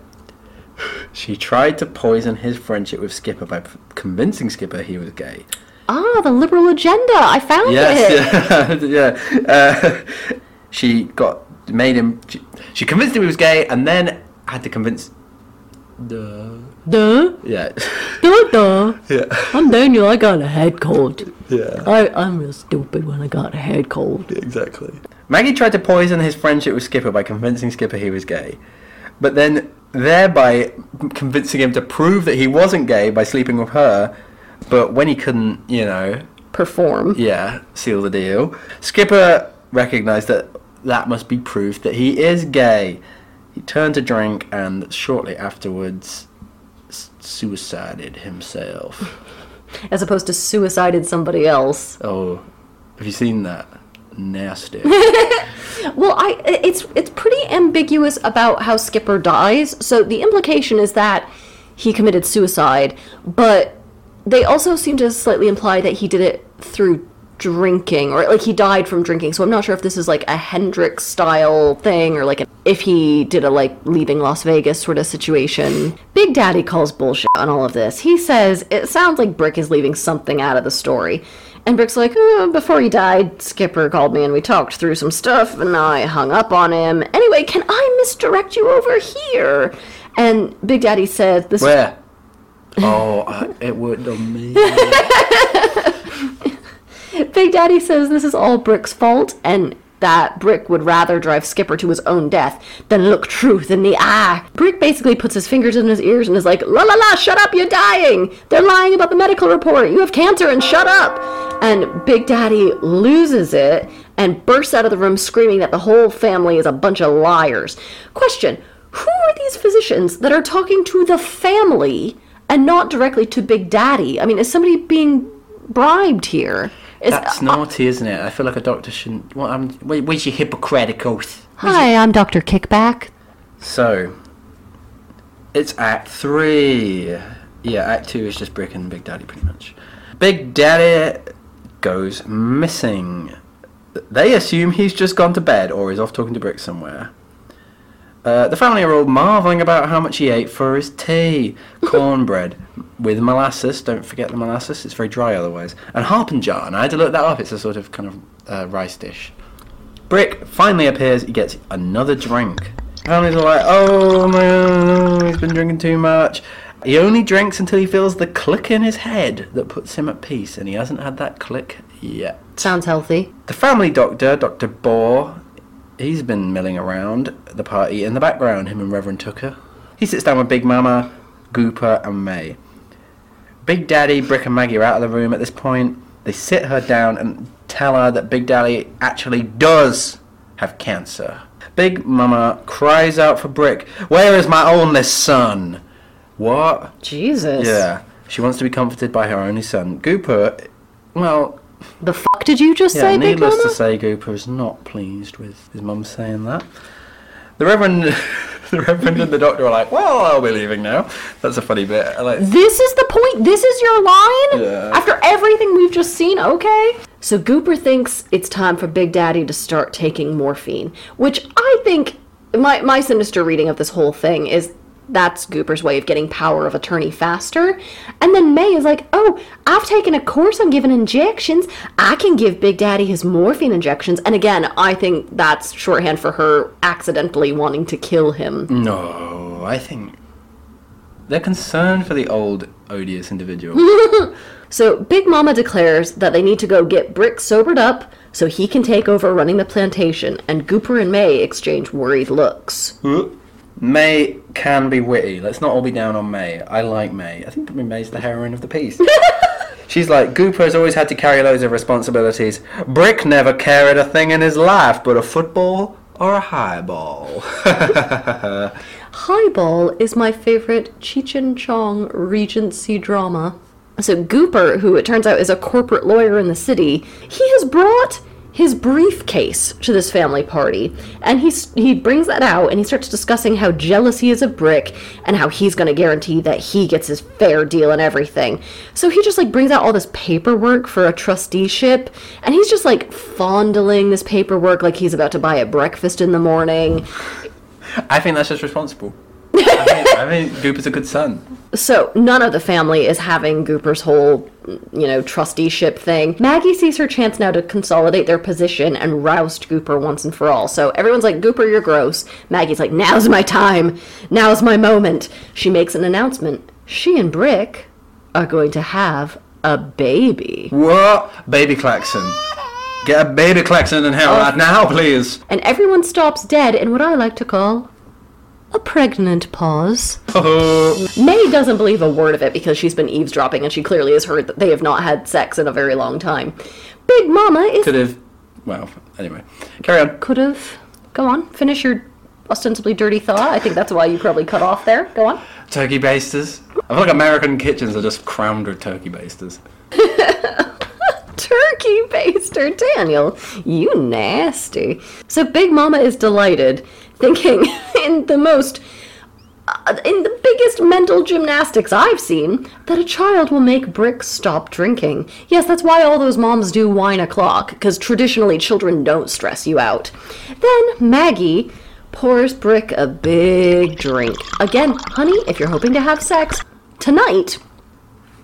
she tried to poison his friendship with Skipper by convincing Skipper he was gay. Ah, the liberal agenda! I found it! Yes, yeah, yeah. Uh, she got made him. She, she convinced him he was gay, and then had to convince. Duh. Duh, Yeah, duh, duh. yeah, I'm Daniel, I got a head cold. yeah. I, I'm real stupid when I got a head cold. Exactly. Maggie tried to poison his friendship with Skipper by convincing Skipper he was gay, but then thereby convincing him to prove that he wasn't gay by sleeping with her. But when he couldn't, you know, Perform. yeah, seal the deal, Skipper recognised that that must be proof that he is gay. He turned to drink and shortly afterwards suicided himself. As opposed to suicided somebody else. Oh, have you seen that? Nasty. Well, I it's it's pretty ambiguous about how Skipper dies. So the implication is that he committed suicide, but they also seem to slightly imply that he did it through drinking or like he died from drinking. So I'm not sure if this is like a Hendrix style thing or like a, if he did a like leaving Las Vegas sort of situation. Big Daddy calls bullshit on all of this. He says it sounds like Brick is leaving something out of the story. And Brick's like, "Uh, before he died, Skipper called me and we talked through some stuff, and I hung up on him. Anyway, can I misdirect you over here? And Big Daddy said, "This Where? Oh, uh, it worked on me. Big Daddy says this is all Brick's fault, and that Brick would rather drive Skipper to his own death than look truth in the eye. Brick basically puts his fingers in his ears and is like, La la la, shut up, you're dying! They're lying about the medical report, you have cancer and shut up! And Big Daddy loses it and bursts out of the room screaming that the whole family is a bunch of liars. Question Who are these physicians that are talking to the family and not directly to Big Daddy? I mean, is somebody being bribed here? Is, That's naughty, isn't it? I feel like a doctor shouldn't. What, where- where's your Hippocratic oath? Hi, I'm Dr. Kickback. So, it's Act Three. Yeah, Act Two is just Brick and Big Daddy, pretty much. Big Daddy goes missing. They assume he's just gone to bed or is off talking to Brick somewhere. Uh, the family are all marveling about how much he ate for his tea. Cornbread with molasses. Don't forget the molasses. It's very dry otherwise. And hoppin' John. And I had to look that up. It's a sort of kind of uh, rice dish. Brick finally appears. He gets another drink. Families are like, oh no, he's been drinking too much. He only drinks until he feels the click in his head that puts him at peace, and he hasn't had that click yet. Sounds healthy. The family doctor, Dr. Baugh, he's been milling around the party in the background, him and Reverend Tooker. He sits down with Big Mama, Gooper, and May. Big Daddy, Brick, and Maggie are out of the room at this point. They sit her down and tell her that Big Daddy actually does have cancer. Big Mama cries out for Brick, Where is my only son? What? Jesus. Yeah. She wants to be comforted by her only son. Gooper, well, The fuck did you just yeah, say, Big Mama? needless to say, Gooper is not pleased with his mum saying that. The Reverend, the Reverend and the Doctor are like, "Well, I'll be leaving now." That's a funny bit. I like, This is the point. This is your line? Yeah. After everything we've just seen, okay? So Gooper thinks it's time for Big Daddy to start taking morphine, which I think my my sinister reading of this whole thing is that's Gooper's way of getting power of attorney faster. And then May is like, "Oh, I've taken a course on giving injections. I can give Big Daddy his morphine injections." And again, I think that's shorthand for her accidentally wanting to kill him. no, I think they're concerned for the old odious individual. So Big Mama declares that they need to go get Brick sobered up so he can take over running the plantation, and Gooper and May exchange worried looks. May can be witty. Let's not all be down on May. I like May. I think probably May's the heroine of the piece. She's like, Gooper has always had to carry loads of responsibilities. Brick never carried a thing in his life but a football or a highball. Highball is my favorite Cheech and Chong Regency drama. So Gooper, who it turns out is a corporate lawyer in the city, he has brought his briefcase to this family party, and he's he brings that out and he starts discussing how jealous he is of Brick and how he's going to guarantee that he gets his fair deal and everything. So he just like brings out all this paperwork for a trusteeship, and he's just like fondling this paperwork like he's about to buy a breakfast in the morning. I think that's just responsible. I think, I think Gooper's a good son. So none of the family is having Gooper's whole, you know, trusteeship thing. Maggie sees her chance now to consolidate their position and roust Gooper once and for all. So everyone's like, Gooper, you're gross. Maggie's like, now's my time. Now's my moment. She makes an announcement. She and Brick are going to have a baby. What? Baby klaxon. Get a baby klaxon in here oh. right now, please. And everyone stops dead in what I like to call a pregnant pause. May doesn't believe a word of it because she's been eavesdropping and she clearly has heard that they have not had sex in a very long time. Big Mama is Could have. Well, anyway. Carry on. could have. Go on, finish your ostensibly dirty thought. I think that's why you probably cut off there. Go on. Turkey basters. I feel like American kitchens are just crammed with turkey basters. Turkey baster, Daniel. You nasty. So Big Mama is delighted, thinking in the most. Uh, in the biggest mental gymnastics I've seen, that a child will make Brick stop drinking. Yes, that's why all those moms do wine o'clock, because traditionally children don't stress you out. Then Maggie pours Brick a big drink. Again, honey, if you're hoping to have sex, tonight,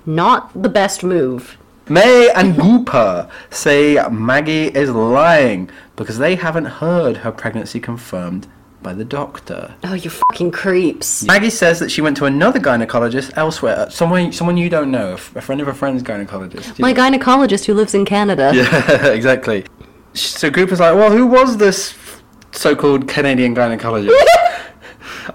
not the best move. May and Gooper say Maggie is lying because they haven't heard her pregnancy confirmed by the doctor. Oh, you fucking creeps. Maggie says that she went to another gynecologist elsewhere, uh, someone someone you don't know, a friend of a friend's gynecologist. My gynecologist who lives in Canada. Yeah, exactly. So Gooper's like, well, who was this so-called Canadian gynecologist?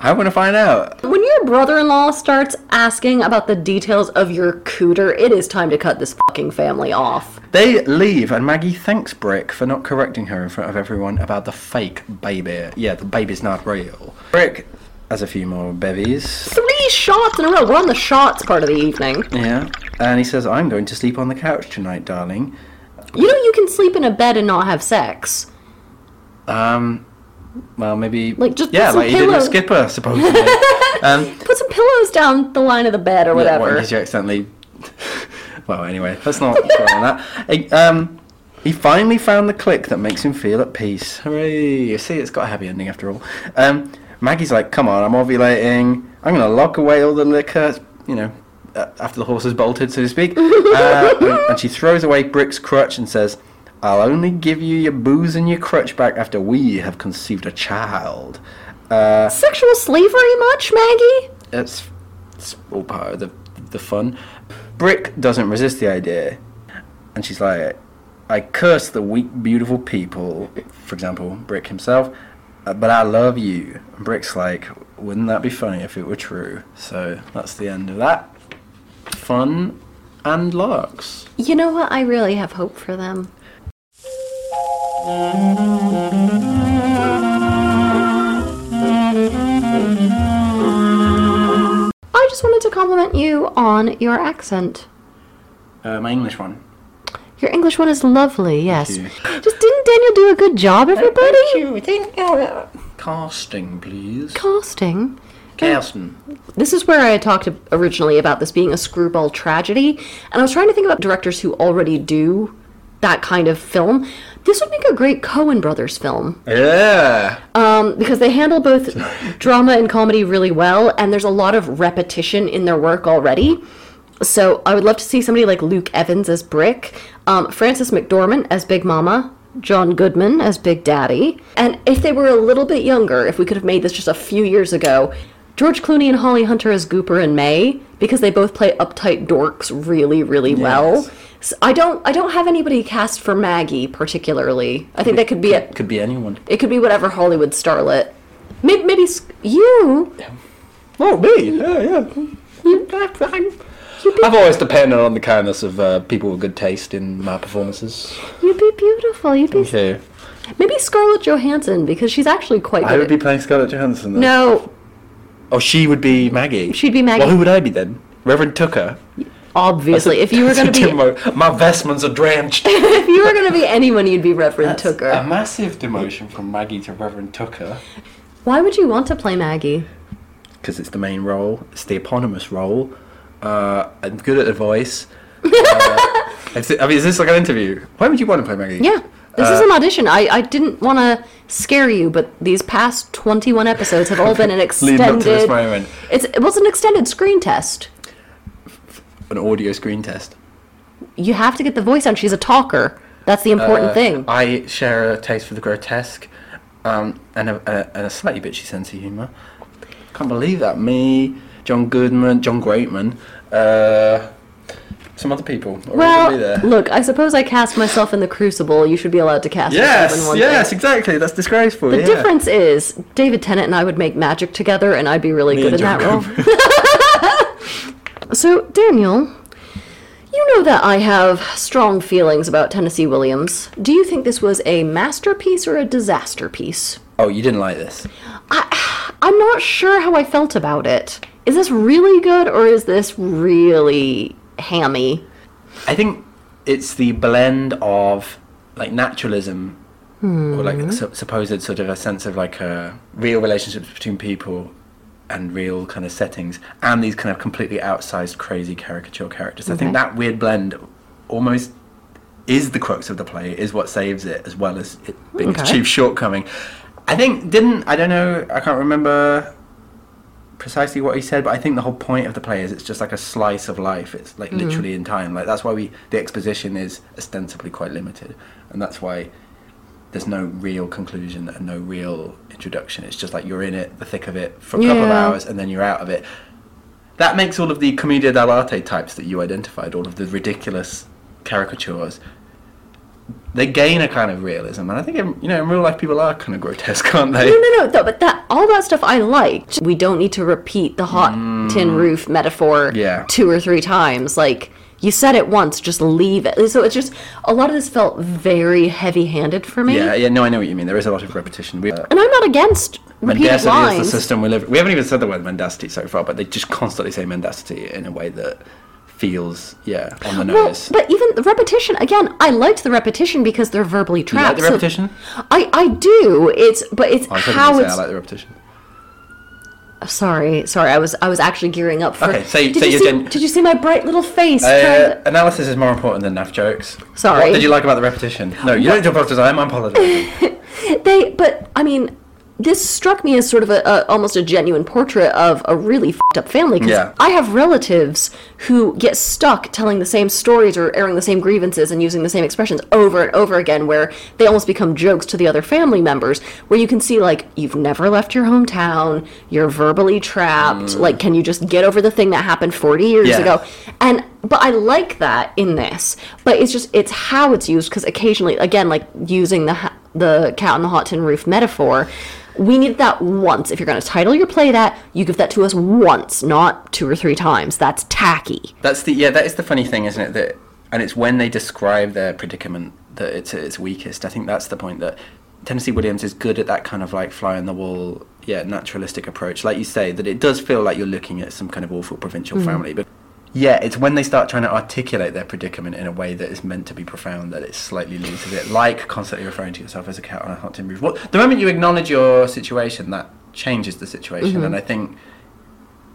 I want to find out. When your brother in law starts asking about the details of your cooter, it is time to cut this fucking family off. They leave, and Maggie thanks Brick for not correcting her in front of everyone about the fake baby. Yeah, the baby's not real. Brick has a few more bevies. Three shots in a row. We're on the shots part of the evening. Yeah, and he says, I'm going to sleep on the couch tonight, darling. You know you can sleep in a bed and not have sex. Um, well, maybe. Like, just yeah, like he did with Skipper, supposedly. um, Put some pillows down the line of the bed or Yeah, whatever. what, did you accidentally? well, anyway, let's not dwell on that. He, um, he finally found the click that makes him feel at peace. Hooray! You see, it's got a happy ending after all. Um, Maggie's like, "Come on, I'm ovulating. I'm gonna lock away all the liquor." You know, uh, after the horse has bolted, so to speak. uh, and, and she throws away Brick's crutch and says. I'll only give you your booze and your crutch back after we have conceived a child. Uh, Sexual slavery much, Maggie? it's, it's all part of the, the fun. Brick doesn't resist the idea. And she's like, I curse the weak, beautiful people, for example, Brick himself, uh, but I love you. And Brick's like, wouldn't that be funny if it were true? So that's the end of that. fun and larks. You know what? I really have hope for them. I just wanted to compliment you on your accent. Uh, my English one. Your English one is lovely, yes. Just didn't Daniel do a good job, everybody? you. Thank you. Casting, please. Casting. Casting. This is where I talked originally about this being a screwball tragedy, and I was trying to think about directors who already do that kind of film. This would make a great Coen Brothers film Yeah. um, because they handle both drama and comedy really well, and there's a lot of repetition in their work already. So I would love to see somebody like Luke Evans as Brick, um, Frances McDormand as Big Mama, John Goodman as Big Daddy, and if they were a little bit younger, if we could have made this just a few years ago, George Clooney and Holly Hunter as Gooper and May, because they both play uptight dorks really, really well. Yes. So I don't, I don't have anybody cast for Maggie particularly. I think that could be it. Could be anyone. it could be whatever Hollywood starlet. Maybe, maybe s- you. Oh, me? Yeah, yeah. I've always depended on the kindness of uh, people with good taste in my performances. You'd be beautiful. You'd be Okay. maybe Scarlett Johansson because she's actually quite good. I would be playing Scarlett Johansson. Then. no, Oh, she would be Maggie. she'd be Maggie. Well, who would I be then? Reverend Tooker. Obviously, if you were going to be Demo- my vestments are drenched. if you were going to be anyone, you'd be Reverend Tooker. a massive demotion from Maggie to Reverend Tooker. Why would you want to play Maggie? because it's the main role. It's the eponymous role. Uh, I'm good at the voice. Uh, I mean, is this like an interview? Why would you want to play Maggie? Yeah. This Uh, is an audition. I, I didn't want to scare you, but these past 21 episodes have all been an extended. Leading up to this moment, It's, it was an extended screen test. An audio screen test. You have to get the voice on. She's a talker. That's the important Uh, thing. I share a taste for the grotesque, um, and a, a, and a slightly bitchy sense of humour. Can't believe that. Me, John Goodman, John Greatman, uh, some other people. Well, look, I suppose I cast myself in the crucible. You should be allowed to cast yourself in Yes, one yes, thing. exactly. That's disgraceful. The yeah. difference is David Tennant and I would make magic together, and I'd be really Me good in and that John role. so, Daniel, you know that I have strong feelings about Tennessee Williams. Do you think this was a masterpiece or a disaster piece? Oh, you didn't like this? I, I'm not sure how I felt about it. Is this really good or is this really hammy? I think it's the blend of like naturalism or like su- supposed sort of a sense of like uh, real relationships between people and real kind of settings and these kind of completely outsized crazy caricature characters. I think mm-hmm. that weird blend almost is the crux of the play, is what saves it as well as it being its Okay. chief shortcoming. I think didn't I don't know I can't remember precisely what he said, but I think the whole point of the play is it's just like a slice of life. It's like mm-hmm. literally in time. Like that's why we the exposition is ostensibly quite limited, and that's why there's no real conclusion and no real introduction. It's just like you're in it, the thick of it, for a couple of hours, and then you're out of it. That makes all of the commedia dell'arte types that you identified, all of the ridiculous caricatures. They gain a kind of realism, and I think in, you know in real life people are kind of grotesque, aren't they? No, no, no. th- but that all that stuff I liked. We don't need to repeat the hot tin roof metaphor Mm. Yeah. two or three times. Like you said it once, just leave it. So it's just a lot of this felt very heavy-handed for me. Yeah, yeah, no, I know what you mean. There is a lot of repetition. We, uh, And I'm not against mendacity is the system we live. We haven't even said the word mendacity so far, but they just constantly say mendacity in a way that feels, yeah, on the nose. Well, but even the repetition again, I liked the repetition because they're verbally you like trapped. the so- repetition? I I do. It's but it's hoping how it's. I like the repetition. Sorry, sorry. I was I was actually gearing up for. Okay, say- did say you see, gen- Did you see my bright little face? Uh, to- analysis is more important than naff jokes. Sorry. What did you like about the repetition? No, you don't jump off I'm apologizing. They, but I mean, this struck me as sort of a, a almost a genuine portrait of a really fed up family. 'cause Yeah. I have relatives who get stuck telling the same stories or airing the same grievances and using the same expressions over and over again, where they almost become jokes to the other family members. Where you can see like you've never left your hometown, you're verbally trapped. Like, can you just get over the thing that happened 40 years Mm. Yeah. ago? And but I like that in this, but it's just it's how it's used because occasionally, again, like using the the cat on the hot tin roof metaphor, We need that once. If you're going to title your play that, you give that to us once, not two or three times. That's tacky. That's the yeah. That is the funny thing, isn't it? That and it's when they describe their predicament that it's its weakest. I think that's the point that Tennessee Williams is good at that kind of like fly on the wall, yeah, naturalistic approach. Like you say, that it does feel like you're looking at some kind of awful provincial mm-hmm. family, but yeah, it's when they start trying to articulate their predicament in a way that is meant to be profound that it slightly loses it. Like constantly referring to yourself as a cat on a hot tin roof. What the moment you acknowledge your situation, that changes the situation, mm-hmm. and I think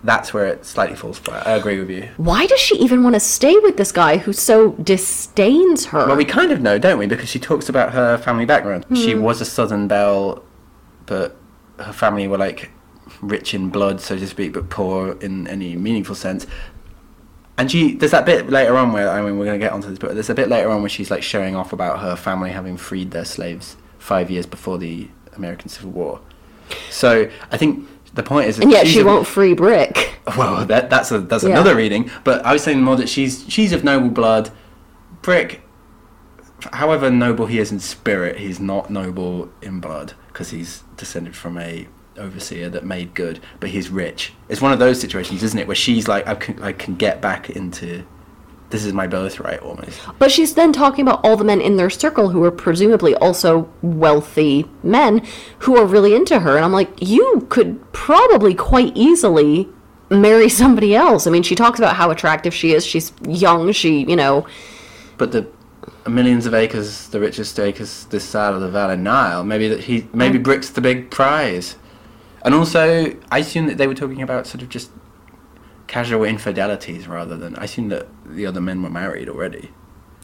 that's where it slightly falls flat. I agree with you. Why does she even want to stay with this guy who so disdains her? Well, we kind of know, don't we? Because she talks about her family background. She hmm. was a Southern belle, but her family were like rich in blood, so to speak, but poor in any meaningful sense. And she there's that bit later on where I mean we're going to get onto this, but there's a bit later on where she's like showing off about her family having freed their slaves five years before the American Civil War. So I think the point is, that and yet she won't free Brick. well, that, that's a, that's Yeah. another reading. But I was saying more that she's she's of noble blood. Brick, however noble he is in spirit, he's not noble in blood because he's descended from a overseer that made good, but he's rich. It's one of those situations, isn't it, where she's like, I can I can get back into. This is my birthright, almost. But she's then talking about all the men in their circle who are presumably also wealthy men who are really into her. And I'm like, you could probably quite easily marry somebody else. I mean, she talks about how attractive she is. She's young. She, you know, But the millions of acres, the richest acres this side of the Valley Nile. Maybe that he, maybe mm. Brick's the big prize. And also, I assume that they were talking about sort of just casual infidelities rather than. I assume that the other men were married already.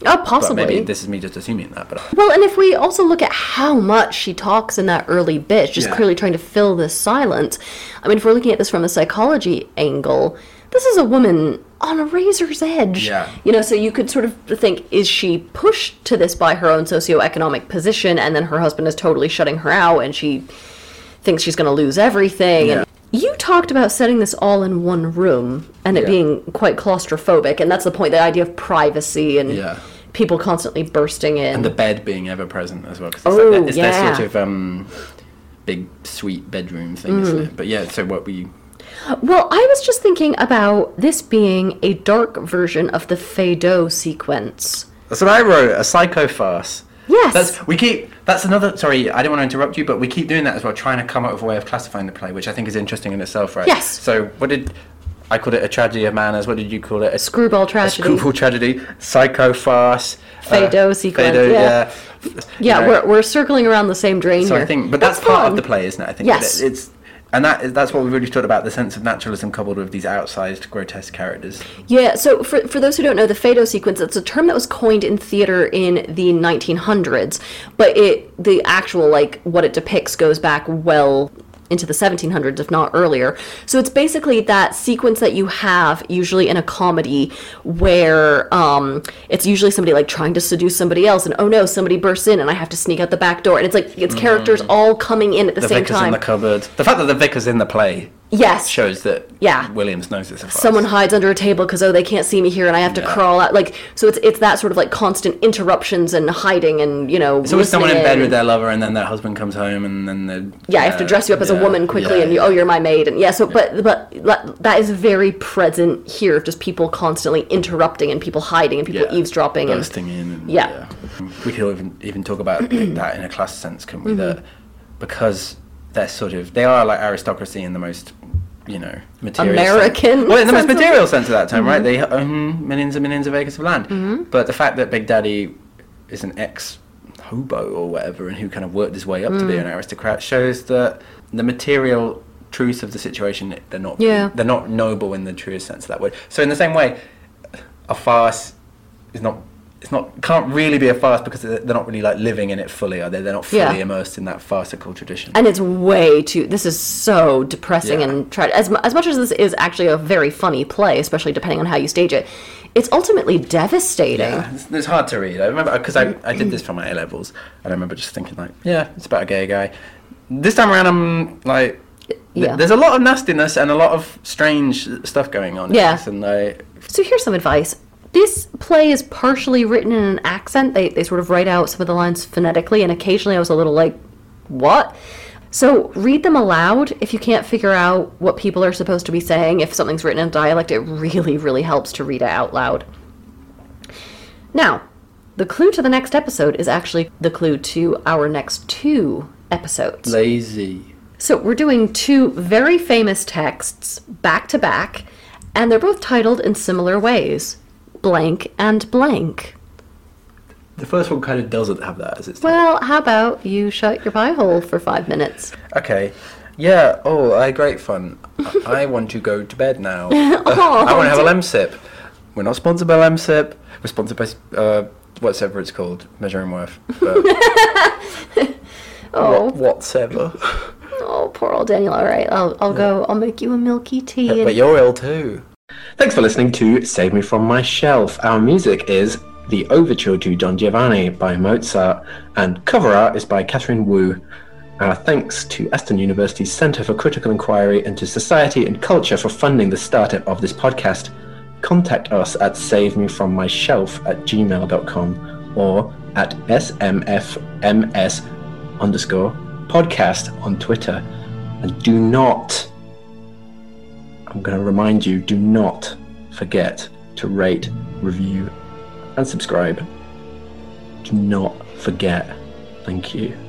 Oh, but possibly. maybe this is me just assuming that. But Well, and if we also look at how much she talks in that early bit, just Yeah. clearly trying to fill this silence. I mean, if we're looking at this from a psychology angle, this is a woman on a razor's edge. Yeah. You know, so you could sort of think, is she pushed to this by her own socioeconomic position, and then her husband is totally shutting her out, and she thinks she's going to lose everything? Yeah. And you talked about setting this all in one room and it Yeah. being quite claustrophobic, and that's the point, the idea of privacy and Yeah. people constantly bursting in. and the bed being ever present as well. 'cause it's, Oh, like that, it's their yeah. sort of um, big sweet bedroom thing, isn't it? But yeah, so what we. Well, I was just thinking about this being a dark version of the Feydeau sequence. That's what I wrote. A psycho farce. Yes. That's we keep. That's another. Sorry, I didn't want to interrupt you, but we keep doing that as well, trying to come up with a way of classifying the play, which I think is interesting in itself, right? Yes. So what did I called it? A tragedy of manners. What did you call it? A Screwball A tragedy. screwball tragedy. Psycho farce. Feydeau sequence, Feydeau, yeah. yeah. Yeah, we're, we're circling around the same drain So here. I think, but that's, part fun. of the play, isn't it? I think Yes. it- it's. And that is, that's what we've really talked about the sense of naturalism coupled with these outsized, grotesque characters. Yeah, so for, for those who don't know, the Feydeau sequence, it's a term that was coined in theater in the 1900s, but it the actual, like, what it depicts goes back well into the 1700s, if not earlier. So it's basically that sequence that you have usually in a comedy where um, it's usually somebody, like, trying to seduce somebody else, and oh no, somebody bursts in, and I have to sneak out the back door. And it's like, it's characters all coming in at the, The same vicar's time. in the cupboard. The fact that the vicar's in the play yes. shows that Yeah. Williams knows it's a farce. someone hides under a table because oh they can't see me here and I have to Yeah. crawl out like so it's it's that sort of like constant interruptions and hiding and you know So It's someone in bed with their lover, and then their husband comes home, and then they yeah I have to dress you up as a woman quickly and you oh you're my maid and yeah so but but that- is very present here just people constantly interrupting and people hiding and people Yeah. eavesdropping and bursting in. And, Yeah. we could even even talk about that in a class sense, couldn't we? Mm-hmm. That because they're sort of they are like aristocracy in the most you know material American sense. well in the most material. Mm-hmm. sense of that time right they own millions and millions of acres of land but the fact that big daddy is an ex hobo or whatever and who kind of worked his way up to Mm. be an aristocrat shows that the material truth of the situation they're not Yeah. they're not noble in the truest sense of that word so in the same way a farce is not it's not can't really be a farce because they're they're not really like living in it fully are they they're not fully Yeah. immersed in that farcical tradition and it's way too this is so depressing Yeah. and tra- as, as much as this is actually a very funny play especially depending on how you stage it it's ultimately devastating yeah it's, it's hard to read i remember uh, because I, I did this for my a levels and i remember just thinking like yeah it's about a gay guy this time around i'm like th- Yeah. there's a lot of nastiness and a lot of strange stuff going on Yeah. and i So here's some advice. This play is partially written in an accent. They, they sort of write out some of the lines phonetically, and occasionally I was a little like, what? So read them aloud if you can't figure out what people are supposed to be saying. If something's written in dialect, it really, really helps to read it out loud. Now, the clue to the next episode is actually the clue to our next two episodes. Lazy. So we're doing two very famous texts back to back, and they're both titled in similar ways blank and blank. The first one kind of doesn't have that as its Well, how about you shut your pie hole for five minutes? Okay. Yeah. Oh, I great fun. I want to go to bed now. Oh, I want to have a Lemsip. We're not sponsored by Lemsip. We're sponsored by uh, whatever it's called, measuring worth. Oh, what, whatever. oh, poor old Daniel. All right, I'll, I'll go. I'll make you a milky tea. but and- you're ill too. Thanks for listening to Save Me From My Shelf. Our music is The Overture to Don Giovanni by Mozart, and cover art is by Catherine Wu. Our thanks to Aston University's Centre for Critical Inquiry into Society and Culture for funding the startup of this podcast. Contact us at savemefrommyshelf at gmail.com or at smfms underscore podcast on Twitter. And do not I'm going to remind you do not forget to rate, review, and subscribe. Do not forget. Thank you.